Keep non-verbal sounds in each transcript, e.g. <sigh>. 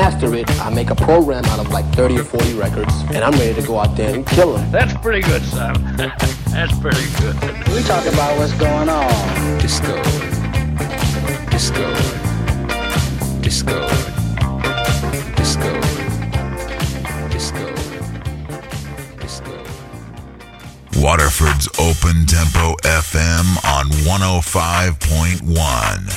Master it, I make a program out of like 30 or 40 records, and I'm ready to go out there and kill them. That's pretty good, son. <laughs> That's pretty good. We talk about what's going on. Disco. Disco. Disco. Disco. Disco. Disco. Waterford's Open Tempo FM on 105.1.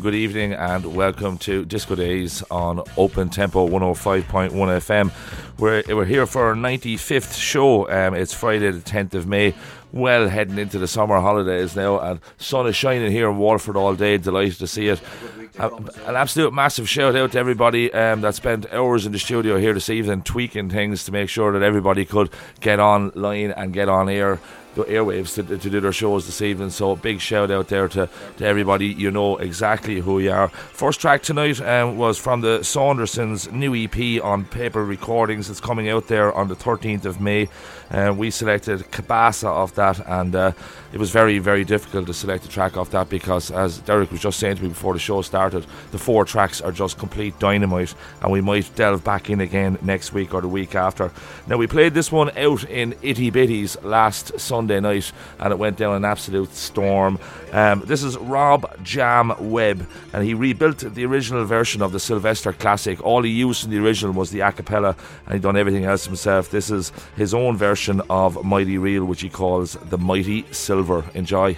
good evening, and welcome to Disco Days on Open Tempo 105.1 FM. We're, we're here for our 95th show. Um, it's Friday, the 10th of May. Well, heading into the summer holidays now, and sun is shining here in Waterford all day. Delighted to see it. an absolute massive shout out to everybody um, that spent hours in the studio here this evening tweaking things to make sure that everybody could get online and get on air the airwaves to, to do their shows this evening. So big shout out there to, to everybody. You know exactly who you are. First track tonight um, was from the Saundersons' new EP on paper recordings. It's coming out there on the 13th of May. Uh, we selected Cabasa off that, and uh, it was very, very difficult to select a track off that because, as Derek was just saying to me before the show started, the four tracks are just complete dynamite, and we might delve back in again next week or the week after. Now, we played this one out in Itty Bitties last Sunday night, and it went down an absolute storm. Um, this is Rob Jam Webb, and he rebuilt the original version of the Sylvester classic. All he used in the original was the a cappella, and he done everything else himself. This is his own version of Mighty Real, which he calls the Mighty Silver. Enjoy.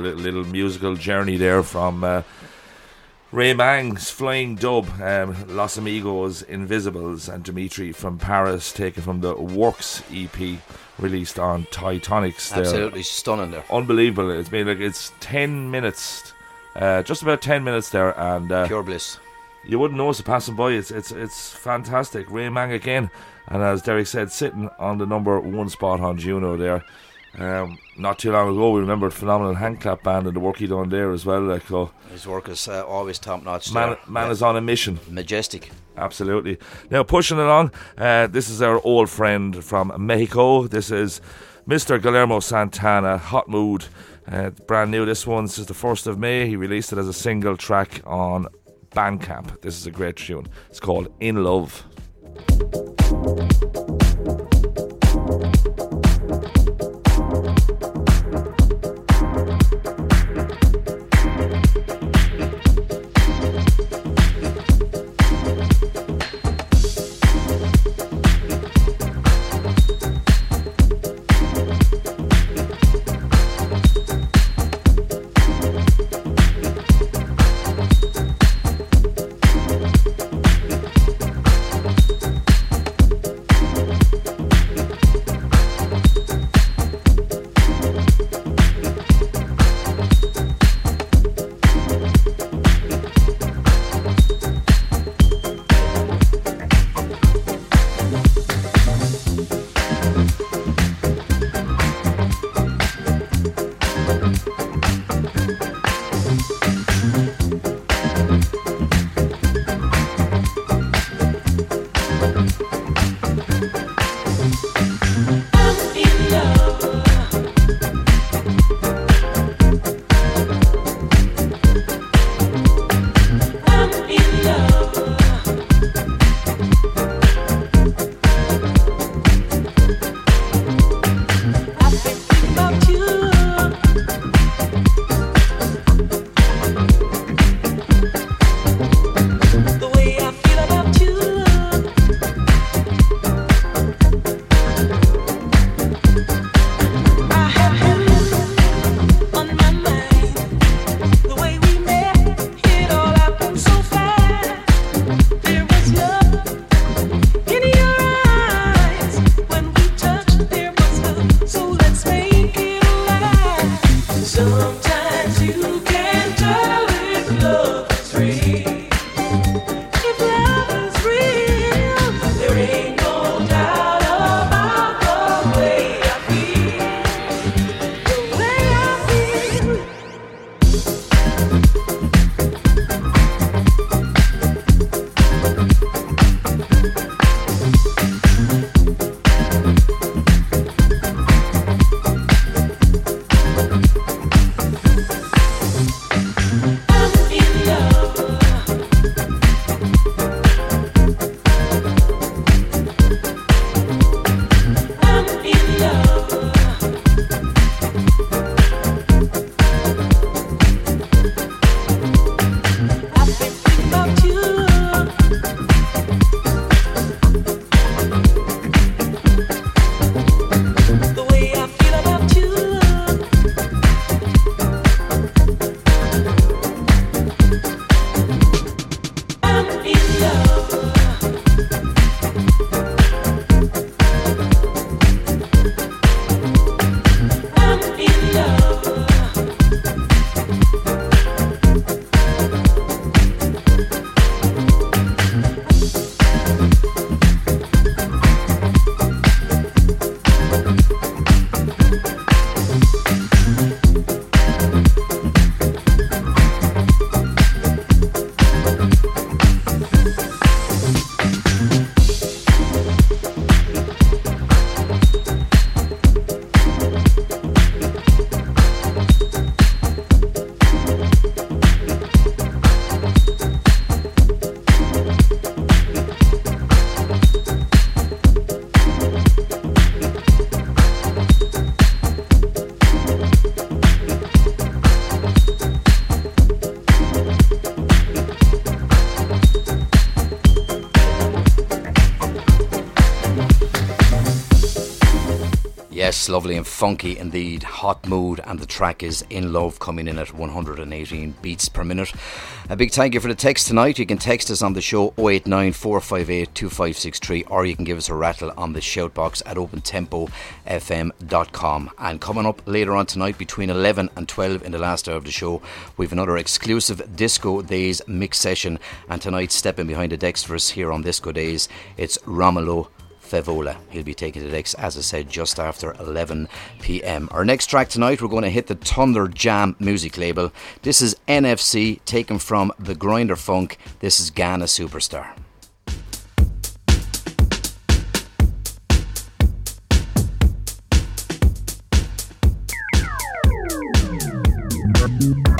Little, little musical journey there from uh, Ray Mang's Flying Dub, um, Los Amigos, Invisibles, and Dimitri from Paris, taken from the Works EP released on Titanics. There. Absolutely stunning there. Unbelievable. It's been like it's 10 minutes, uh, just about 10 minutes there, and uh, Pure bliss. you wouldn't know notice it passing by. It's it's it's fantastic. Ray Mang again, and as Derek said, sitting on the number one spot on Juno there. Um, not too long ago, we remembered phenomenal hand clap band and the work he done there as well. Like so, His work is uh, always top notch. man, man is on a mission. majestic. Absolutely. Now pushing along, uh, this is our old friend from Mexico. This is Mr. Guillermo Santana, Hot Mood. Uh, brand new. This one this is the first of May. He released it as a single track on Bandcamp. This is a great tune. It's called In Love. Lovely and funky indeed. Hot mood, and the track is In Love coming in at 118 beats per minute. A big thank you for the text tonight. You can text us on the show 089 458 2563 or you can give us a rattle on the shout box at opentempofm.com. And coming up later on tonight between 11 and 12 in the last hour of the show, we've another exclusive Disco Days mix session. And tonight, stepping behind the decks for us here on Disco Days, it's Romulo Fevola. He'll be taking the decks, as I said, just after 11 pm. Our next track tonight, we're going to hit the Thunder Jam music label. This is NFC, taken from The Grinder Funk. This is Ghana Superstar. Thank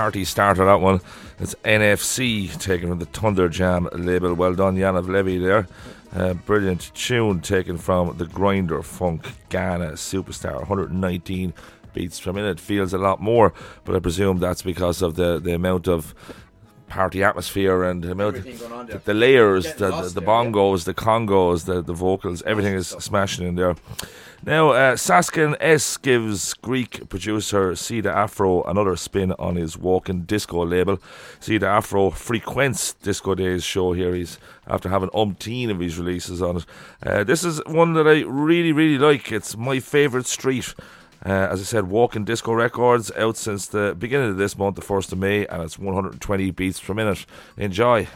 party starter, that one. It's NFC taken from the Thunder Jam label. Well done, Yanov Levy there. Uh, brilliant tune taken from the Grinder Funk Ghana Superstar. 119 beats per minute. Feels a lot more, but I presume that's because of the, the amount of party atmosphere and the, amount the, the layers, the, the, the bongos, the congos, the, the vocals, everything is smashing in there. Now, uh, Saskin S gives Greek producer Sida Afro another spin on his walking disco label. Sida Afro frequents Disco Days show here. He's after having umpteen of his releases on it. Uh, this is one that I really, really like. It's my favourite street. Uh, as I said, Walking Disco Records out since the beginning of this month, the 1st of May, and it's 120 beats per minute. Enjoy.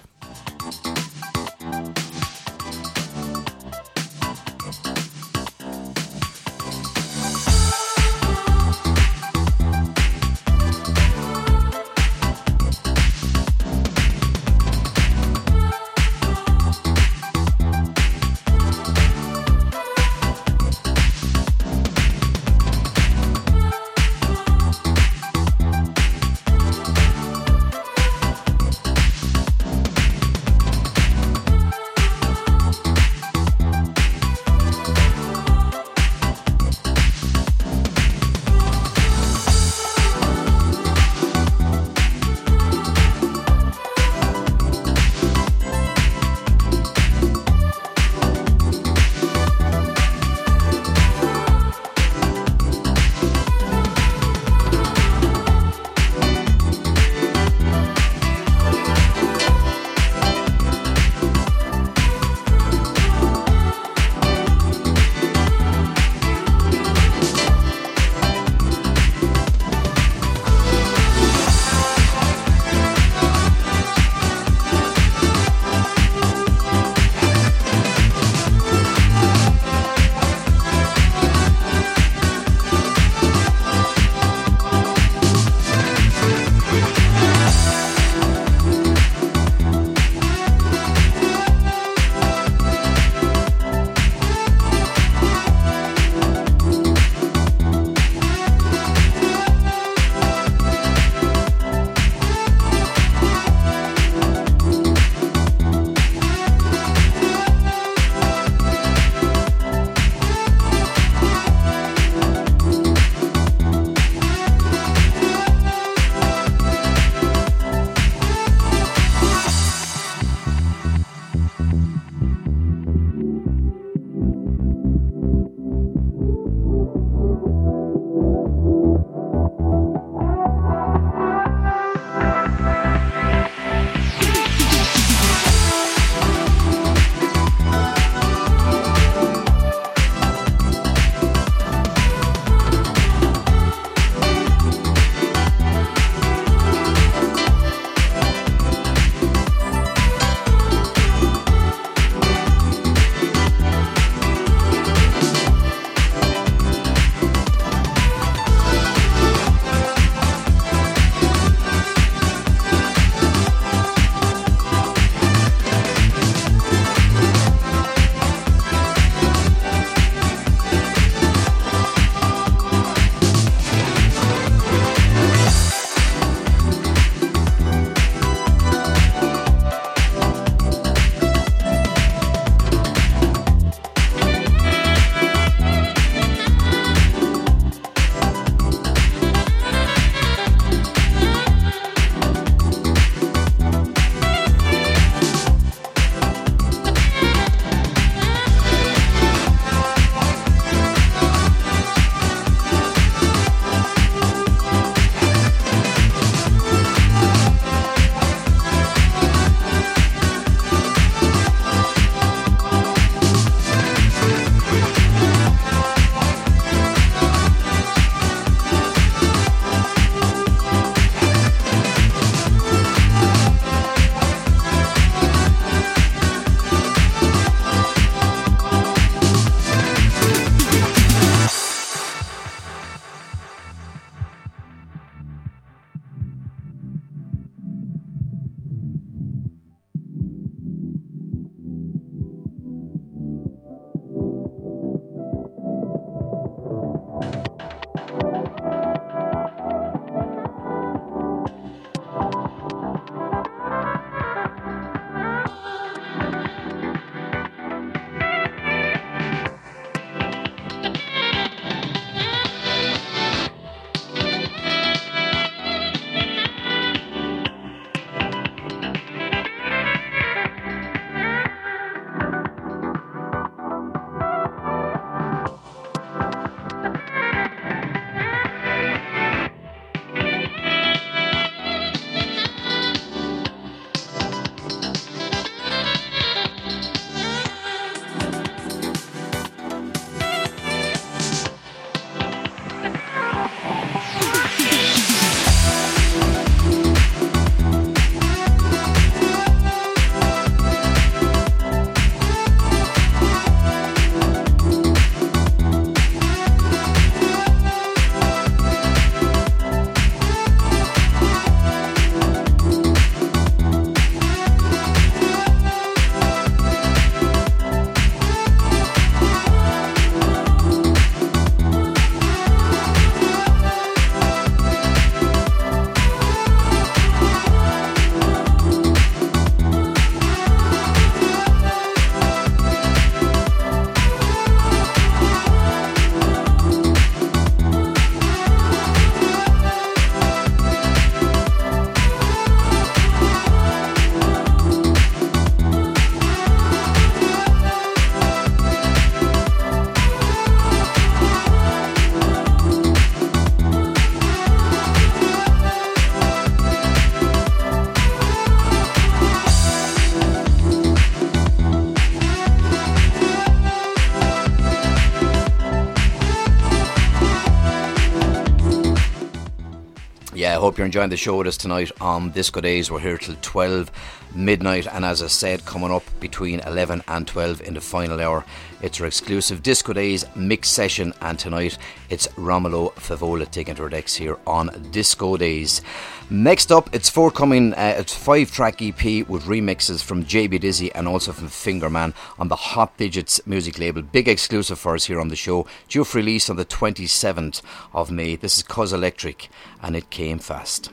Hope you're enjoying the show with us tonight on Disco Days. We're here till 12 midnight, and as I said, coming up between 11 and 12 in the final hour, it's our exclusive Disco Days mix session, and tonight it's Romolo Favola taking to our decks here on Disco Days. Next up, it's forthcoming, uh, it's five track EP with remixes from JB Dizzy and also from Fingerman on the Hot Digits music label. Big exclusive for us here on the show, due for release on the 27th of May. This is Cuz Electric, and it came fast.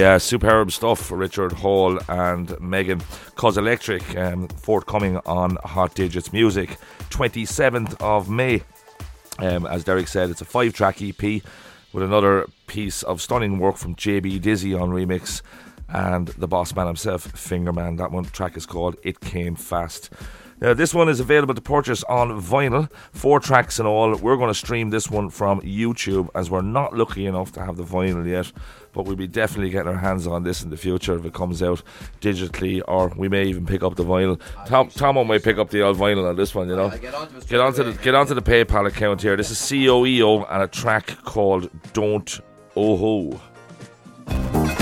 Yeah, superb stuff for Richard Hall and Megan. Cause Electric, um, forthcoming on Hot Digits Music, 27th of May. Um, as Derek said, it's a five track EP with another piece of stunning work from JB Dizzy on remix and the boss man himself, Fingerman. That one track is called It Came Fast. Now, this one is available to purchase on vinyl, four tracks in all. We're going to stream this one from YouTube as we're not lucky enough to have the vinyl yet, but we'll be definitely getting our hands on this in the future if it comes out digitally, or we may even pick up the vinyl. Tom, Tom might pick up the old vinyl on this one, you know. Get onto, Get onto the get onto the PayPal account here. This is COEO and a track called Don't oh Oho. Baby,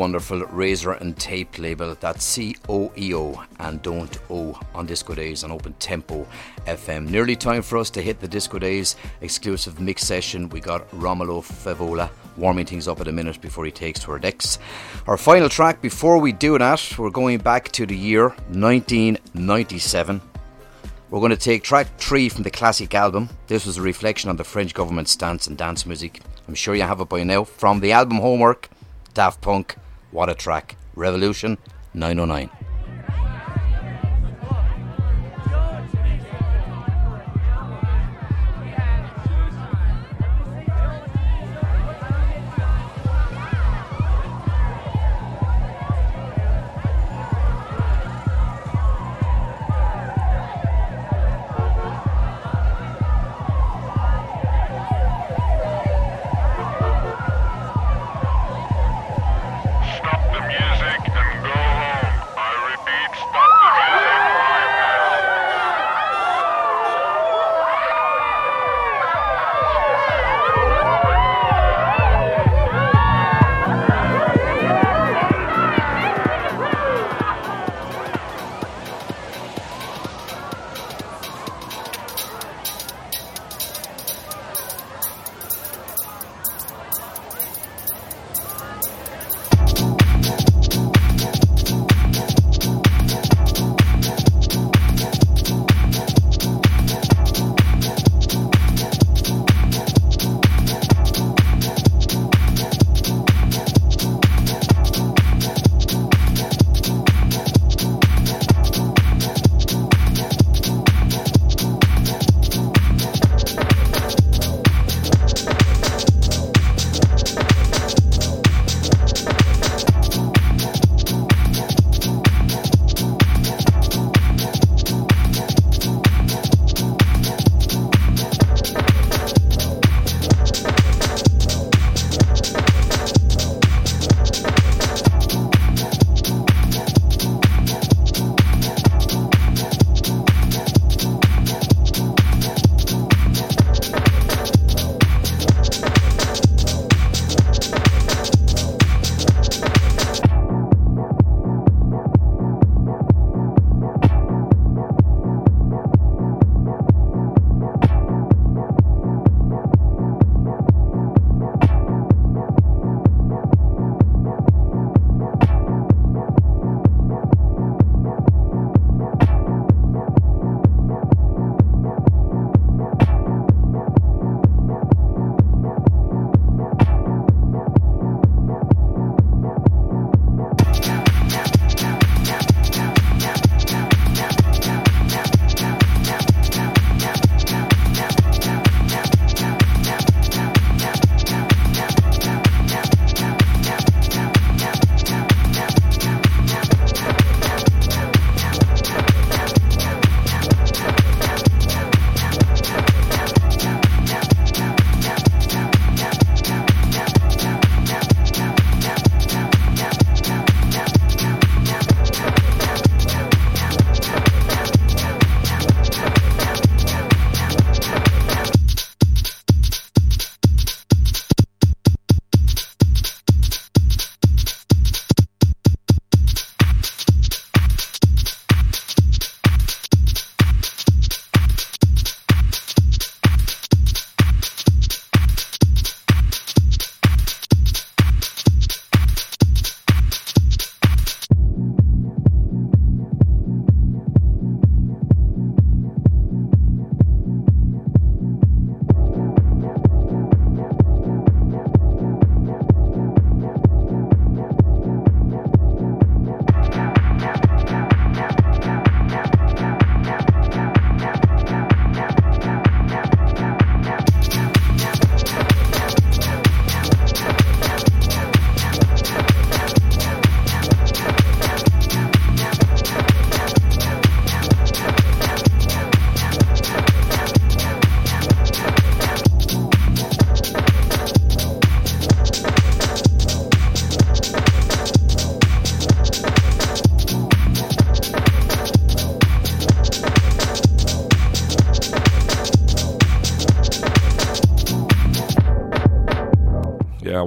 wonderful Razor and Tape label. That's C O E O and don't O on Disco Days on Open Tempo FM. Nearly time for us to hit the Disco Days exclusive mix session. We got Romulo Favola warming things up at a minute before he takes to our decks. Our final track before we do that, we're going back to the year 1997. We're going to take track three from the classic album. This was a reflection on the French government's stance on dance music. I'm sure you have it by now. From the album Homework, Daft Punk, what a track. Revolution 909.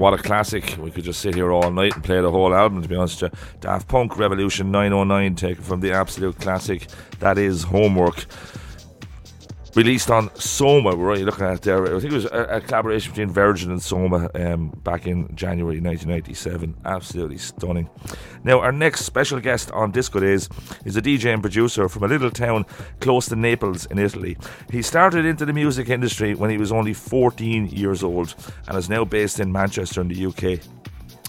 What a classic. We could just sit here all night and play the whole album, to be honest with you. Daft Punk Revolution 909, taken from the absolute classic that is Homework released on Soma. We're already looking at there. I think it was a, a collaboration between Virgin and Soma um, back in January 1997. Absolutely stunning. Now, our next special guest on Disco Days is a DJ and producer from a little town close to Naples in Italy. He started into the music industry when he was only 14 years old and is now based in Manchester in the UK.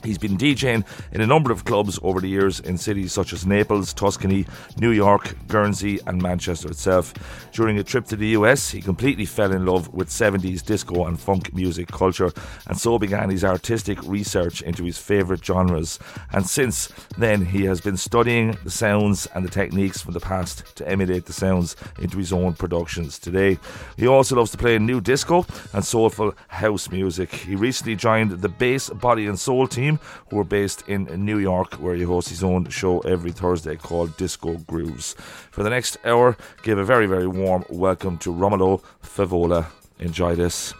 He's been DJing in a number of clubs over the years in cities such as Naples, Tuscany, New York, Guernsey, and Manchester itself. During a trip to the US, he completely fell in love with 70s disco and funk music culture, and so began his artistic research into his favourite genres. And since then, he has been studying the sounds and the techniques from the past to emulate the sounds into his own productions today. He also loves to play new disco and soulful house music. He recently joined the Bass Body and Soul team who are based in New York, where he hosts his own show every Thursday called Disco Grooves. For the next hour, give a very, very warm welcome to Romolo Favola. Enjoy this.